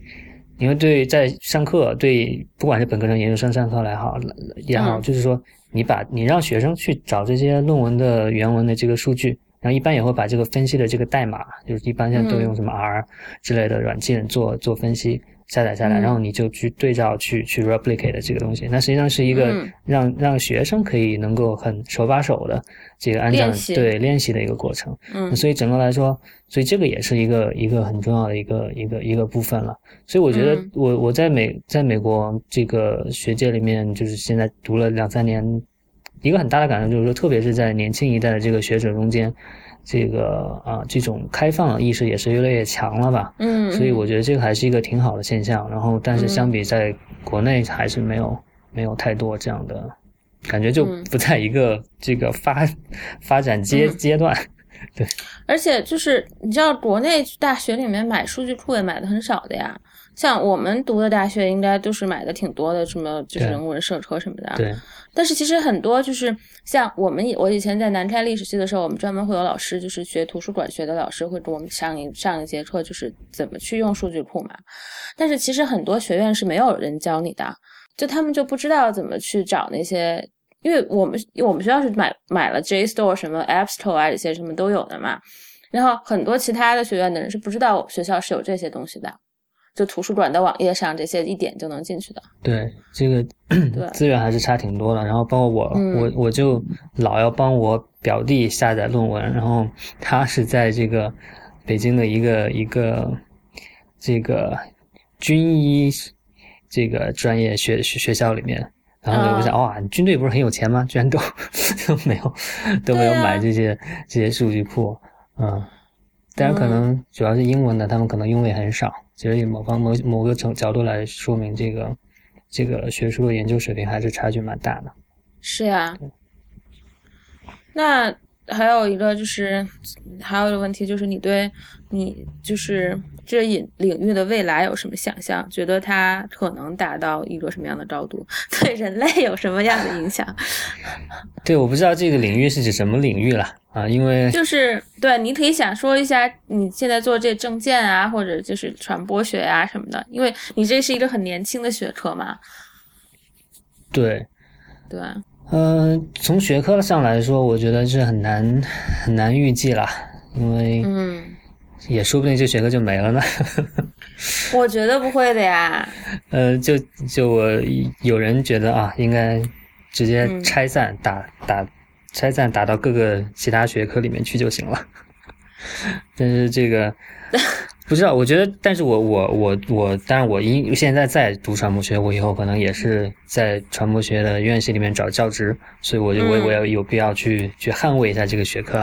因为对在上课，对不管是本科生、研究生上课来好也好，就是说。你把你让学生去找这些论文的原文的这个数据，然后一般也会把这个分析的这个代码，就是一般现在都用什么 R 之类的软件做做分析，下载下来，然后你就去对照去去 replicate 这个东西。那实际上是一个让让学生可以能够很手把手的这个按照对练习的一个过程。嗯，所以整个来说，所以这个也是一个一个很重要的一个一个一个部分了。所以我觉得我我在美在美国这个学界里面，就是现在读了两三年。一个很大的感受就是说，特别是在年轻一代的这个学者中间，这个啊这种开放意识也是越来越强了吧？嗯，所以我觉得这个还是一个挺好的现象。然后，但是相比在国内还是没有没有太多这样的感觉，就不在一个这个发发展阶阶段。对，而且就是你知道，国内大学里面买数据库也买的很少的呀。像我们读的大学，应该都是买的挺多的，什么就是人文社科什么的。对。但是其实很多就是像我们，我以前在南开历史系的时候，我们专门会有老师，就是学图书馆学的老师会给我们上一上一节课，就是怎么去用数据库嘛。但是其实很多学院是没有人教你的，就他们就不知道怎么去找那些，因为我们我们学校是买买了 JSTOR 什么 App Store 啊这些什么都有的嘛。然后很多其他的学院的人是不知道学校是有这些东西的。就图书馆的网页上，这些一点就能进去的。对，这个 [clears throat] 资源还是差挺多的。然后包括我，我我就老要帮我表弟下载论文，然后他是在这个北京的一个一个这个军医这个专业学学学校里面。然后我想，哇，你军队不是很有钱吗？居然都都没有都没有买这些这些数据库，嗯。当然，可能主要是英文的，他们可能用的也很少。其实以某方某某个角角度来说明，这个这个学术的研究水平还是差距蛮大的。是呀。那还有一个就是，还有一个问题就是，你对你就是这领领域的未来有什么想象？觉得它可能达到一个什么样的高度？[laughs] 对人类有什么样的影响？[laughs] 对，我不知道这个领域是指什么领域了啊，因为就是对，你可以想说一下你现在做这证件啊，或者就是传播学啊什么的，因为你这是一个很年轻的学科嘛。对，对。嗯，从学科上来说，我觉得是很难很难预计了，因为嗯，也说不定这学科就没了呢。[laughs] 我觉得不会的呀。呃，就就我有人觉得啊，应该直接拆散打打拆散打到各个其他学科里面去就行了。[laughs] 但是这个。[laughs] 不知道，我觉得，但是我我我我，当然我因现在在读传播学，我以后可能也是在传播学的院系里面找教职，所以我就我我要有必要去去捍卫一下这个学科，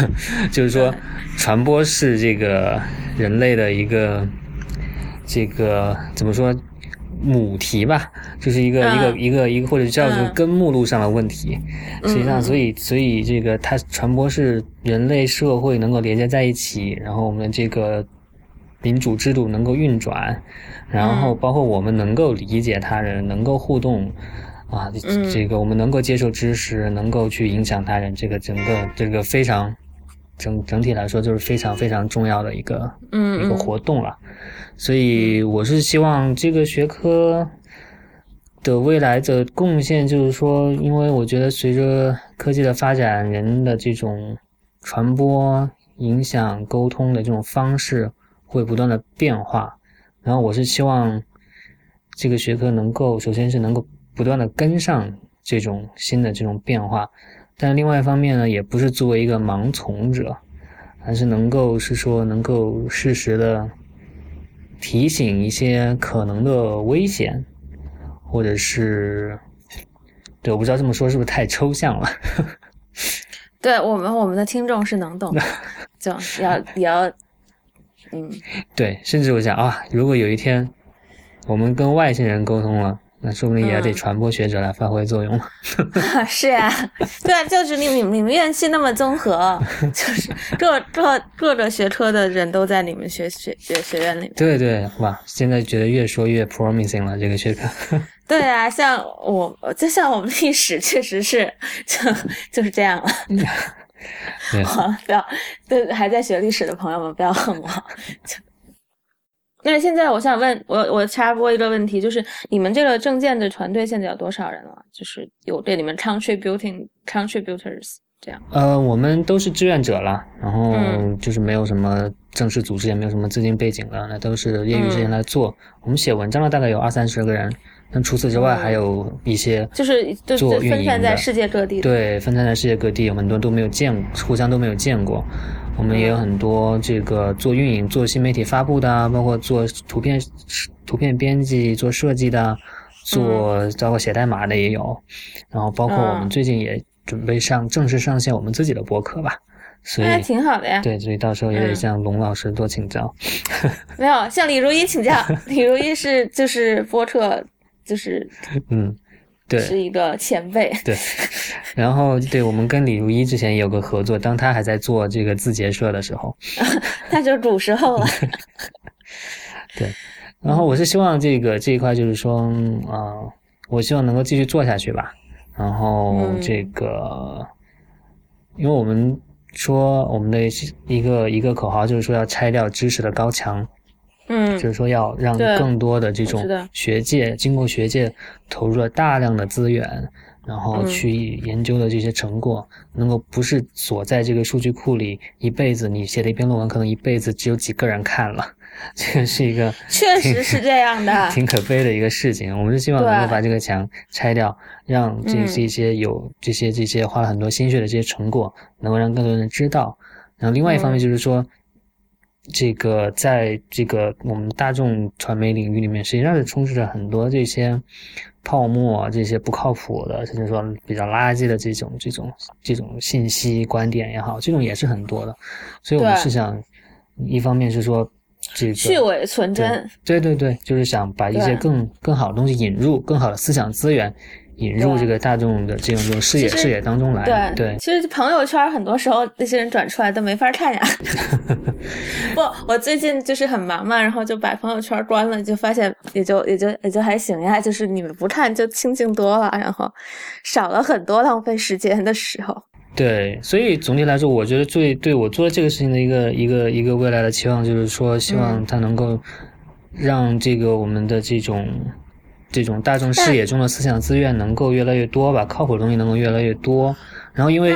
[laughs] 就是说，传播是这个人类的一个这个怎么说母题吧，就是一个一个一个一个或者叫做根目录上的问题，实际上，所以所以这个它传播是人类社会能够连接在一起，然后我们这个。民主制度能够运转，然后包括我们能够理解他人，能够互动，啊，这个我们能够接受知识，能够去影响他人，这个整个这个非常整整体来说就是非常非常重要的一个一个活动了。所以我是希望这个学科的未来的贡献，就是说，因为我觉得随着科技的发展，人的这种传播、影响、沟通的这种方式。会不断的变化，然后我是希望这个学科能够，首先是能够不断的跟上这种新的这种变化，但另外一方面呢，也不是作为一个盲从者，还是能够是说能够适时的提醒一些可能的危险，或者是，对，我不知道这么说是不是太抽象了。[laughs] 对我们，我们的听众是能懂的，[laughs] 就要也要。嗯，[laughs] 对，甚至我想啊，如果有一天我们跟外星人沟通了，那说不定也得传播学者来发挥作用了。[laughs] 是呀，[laughs] 对啊，就是你你你们院系那么综合，就是各各各个学科的人都在你们学学学学院里。对对，哇，现在觉得越说越 promising 了，这个学科。对啊，像我就像我们历史，确实是就就是这样了。[laughs] 不要，对还在学历史的朋友们不要恨我。那现在我想问，我我插播一个问题，就是你们这个证件的团队现在有多少人了？就是有这里面 contributing contributors 这样？呃，我们都是志愿者了，然后就是没有什么正式组织，也没有什么资金背景了，那都是业余时间来做。我们写文章的大概有二三十个人。那除此之外，还有一些就是做分散在世界各地，对，分散在世界各地，有很多都没有见，互相都没有见过。我们也有很多这个做运营、做新媒体发布的，包括做图片、图片编辑、做设计的，做包括写代码的也有。然后包括我们最近也准备上正式上线我们自己的博客吧，所以挺好的呀。对，所以到时候也得向龙老师多请教。[laughs] 没有向李如一请教，[laughs] 李如一是就是播客。就是，[laughs] 嗯，对，是一个前辈。对，然后对我们跟李如一之前也有个合作，当他还在做这个字节社的时候，[laughs] 那就古时候了。[laughs] 对，然后我是希望这个这一块就是说，啊，我希望能够继续做下去吧。然后这个，因为我们说我们的一个一个口号就是说要拆掉知识的高墙。嗯，就是说要让更多的这种学界，经过学界投入了大量的资源，然后去研究的这些成果，能够不是锁在这个数据库里，一辈子你写的一篇论文，可能一辈子只有几个人看了，[laughs] 这个是一个确实是这样的，[laughs] 挺可悲的一个事情。我们是希望能够把这个墙拆掉，让这这些有这些这些花了很多心血的这些成果，能够让更多人知道。然后另外一方面就是说。这个在这个我们大众传媒领域里面，实际上是充斥着很多这些泡沫、这些不靠谱的，甚至说比较垃圾的这种、这种、这种信息观点也好，这种也是很多的。所以我们是想，一方面是说这个去伪存真，对对对，就是想把一些更更好的东西引入，更好的思想资源引入这个大众的这种这种视野视野当中来。对对，其实朋友圈很多时候那些人转出来都没法看呀。[laughs] 不，我最近就是很忙嘛，然后就把朋友圈关了，就发现也就也就也就还行呀，就是你们不看就清静多了，然后少了很多浪费时间的时候。对，所以总体来说，我觉得最对我做这个事情的一个一个一个未来的期望，就是说，希望它能够让这个我们的这种这种大众视野中的思想资源能够越来越多吧，靠谱的东西能够越来越多。然后，因为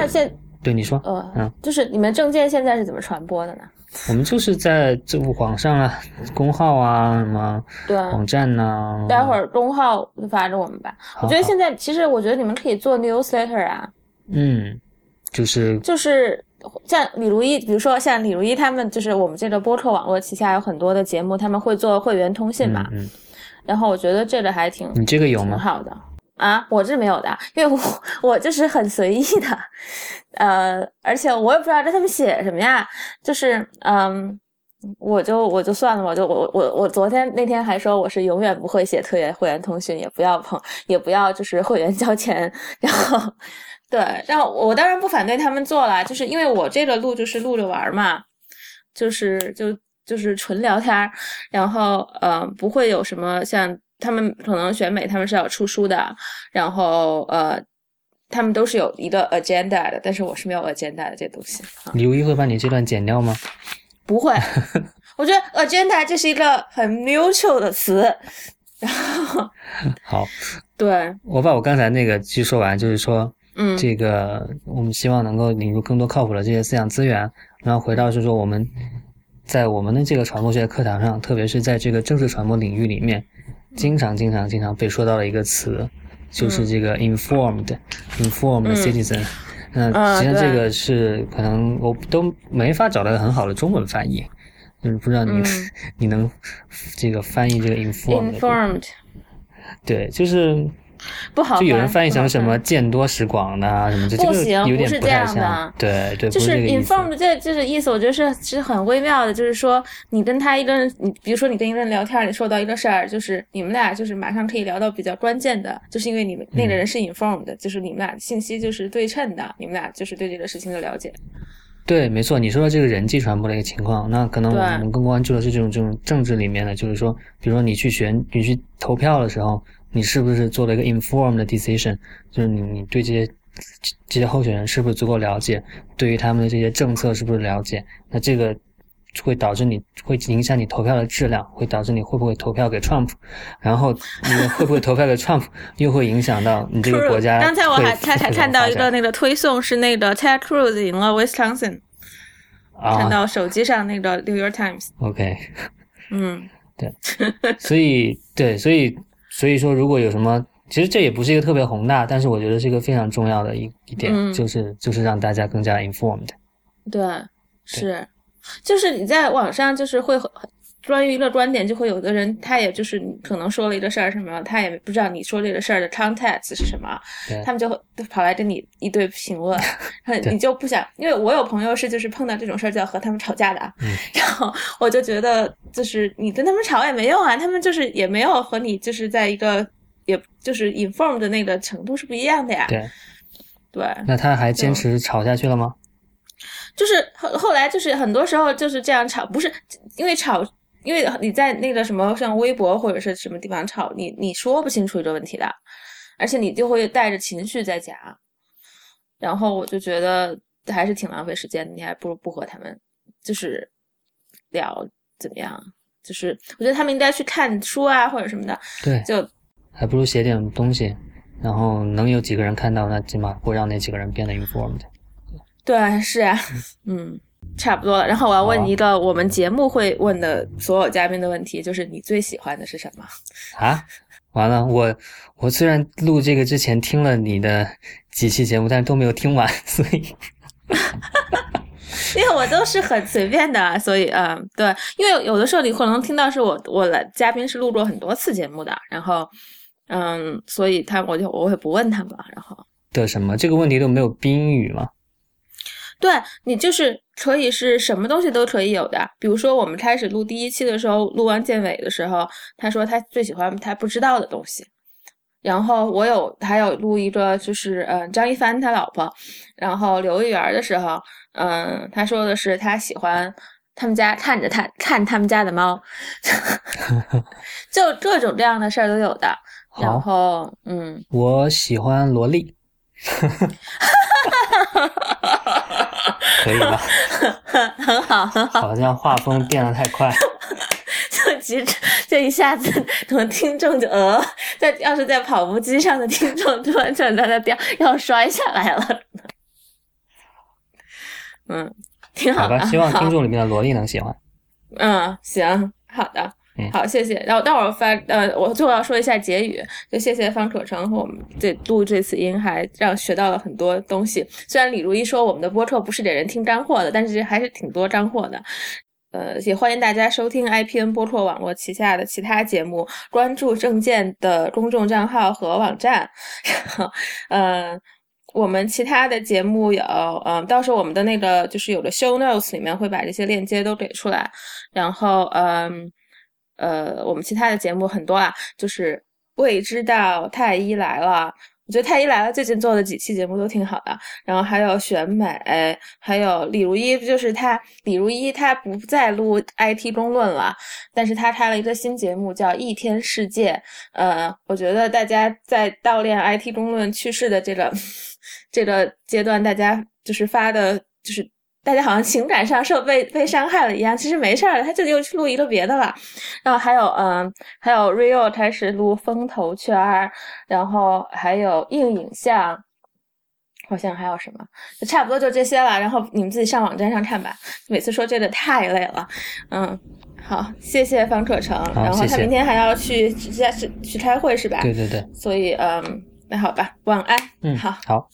对你说，呃，嗯，就是你们证件现在是怎么传播的呢？我们就是在这网上啊，公号啊，什么对网站呐。待会儿公号发给我们吧。我觉得现在其实，我觉得你们可以做 newsletter 啊。嗯。就是就是像李如一，比如说像李如一他们，就是我们这个播客网络旗下有很多的节目，他们会做会员通信嘛。嗯。然后我觉得这个还挺，你这个有吗？挺好的啊，我这没有的，因为我 [laughs] 我就是很随意的，呃，而且我也不知道让他们写什么呀，就是嗯，我就我就算了，吧就我我我昨天那天还说我是永远不会写特约会员通讯，也不要碰，也不要就是会员交钱，然后。[laughs] 对，然后我当然不反对他们做了，就是因为我这个录就是录着玩嘛，就是就就是纯聊天，然后呃不会有什么像他们可能选美他们是要出书的，然后呃他们都是有一个 agenda 的，但是我是没有 agenda 的这东西。李如一会把你这段剪掉吗？不会，[laughs] 我觉得 agenda 这是一个很 neutral 的词。然后 [laughs] 好，对我把我刚才那个继续说完，就是说。嗯，这个我们希望能够引入更多靠谱的这些思想资源，然后回到是说我们在我们的这个传播学课堂上，特别是在这个政治传播领域里面，经常、经常、经常被说到的一个词，就是这个 informed，informed citizen。那实际上这个是可能我都没法找到很好的中文翻译，就是不知道你 [laughs] 你能这个翻译这个 informed informed？对，就是。[laughs] 不好，就有人翻译成什么见多识广的啊，什么这不行，不是这样的。对对，就是 informed 这这是意思，我觉得是是很微妙的。就是说，你跟他一个人，你比如说你跟一个人聊天，你说到一个事儿，就是你们俩就是马上可以聊到比较关键的，就是因为你们那个人是 informed，就是你们俩信息就是对称的，你们俩就是对这个事情的了解。对，没错，你说的这个人际传播的一个情况，那可能我们更关注的是这种这种政治里面的，就是说，比如说你去选，你去投票的时候。你是不是做了一个 informed decision？就是你你对这些这些候选人是不是足够了解？对于他们的这些政策是不是了解？那这个会导致你会影响你投票的质量，会导致你会不会投票给 Trump？然后你会不会投票给 Trump？[laughs] 又会影响到你这个国家。刚才我还才才看到一个那个推送，是那个 Ted Cruz 赢了 Wisconsin，看到手机上那个 New York Times。OK，嗯，对，所以对，所以。所以说，如果有什么，其实这也不是一个特别宏大，但是我觉得是一个非常重要的一一点，就是就是让大家更加 informed。对，是，就是你在网上就是会关于一个观点，就会有的人他也就是可能说了一个事儿什么，他也不知道你说这个事儿的 context 是什么，他们就会跑来跟你一堆评论，[laughs] 你就不想，因为我有朋友是就是碰到这种事儿就要和他们吵架的，[laughs] 然后我就觉得就是你跟他们吵也没用啊，他们就是也没有和你就是在一个也就是 inform 的那个程度是不一样的呀，对，对，那他还坚持吵下去了吗？就是后后来就是很多时候就是这样吵，不是因为吵。因为你在那个什么像微博或者是什么地方吵，你你说不清楚这个问题的，而且你就会带着情绪在讲，然后我就觉得还是挺浪费时间的，你还不如不和他们就是聊怎么样，就是我觉得他们应该去看书啊或者什么的，对，就还不如写点东西，然后能有几个人看到，那起码会让那几个人变得 informed。对，是啊，嗯。差不多了，然后我要问你一个我们节目会问的所有嘉宾的问题，就是你最喜欢的是什么？啊，完了，我我虽然录这个之前听了你的几期节目，但是都没有听完，[laughs] 所以，[laughs] 因为我都是很随便的，所以嗯，对，因为有的时候你可能听到是我我来嘉宾是录过很多次节目的，然后嗯，所以他我就我会不问他们了，然后。的什么？这个问题都没有宾语吗？对你就是可以是什么东西都可以有的，比如说我们开始录第一期的时候，录完建伟的时候，他说他最喜欢他不知道的东西，然后我有还有录一个，就是嗯张一帆他老婆，然后刘一元的时候，嗯他说的是他喜欢他们家看着他看他们家的猫，[laughs] 就各种这样的事儿都有的。[laughs] 然后嗯，我喜欢萝莉，[laughs] 可以吧？[laughs] 很好很好，好像画风变得太快。[laughs] 就急着，就一下子，可能听众就呃，[laughs] 在要是在跑步机上的听众，就完全在那掉，要摔下来了。嗯，挺好的。希望听众里面的萝莉能喜欢。嗯，行，好的，好，谢谢。然后待会儿发，呃，我最后要说一下结语，就谢谢方可成和我们这录这次音，还让学到了很多东西。虽然李如一说我们的播客不是给人听干货的，但是还是挺多干货的。呃，也欢迎大家收听 IPN 播客网络旗下的其他节目，关注证件的公众账号和网站。嗯，[laughs] 我们其他的节目有，嗯，到时候我们的那个就是有的 show notes 里面会把这些链接都给出来。然后，嗯，呃我们其他的节目很多啊，就是未知道太医来了。我觉得太医来了最近做的几期节目都挺好的，然后还有选美，还有李如一，就是他李如一他不再录 IT 中论了，但是他开了一个新节目叫一天世界。呃，我觉得大家在悼念 IT 中论去世的这个 [laughs] 这个阶段，大家就是发的，就是。大家好像情感上受被被伤害了一样，其实没事儿，他就又去录一个别的了。然后还有嗯，还有 Rio 开始录风投圈儿，然后还有硬影像，好像还有什么，就差不多就这些了。然后你们自己上网站上看吧。每次说这个太累了，嗯，好，谢谢方可成。然后他明天还要去直接去去开会是吧？对对对。所以嗯，那好吧，晚安。嗯，好，好。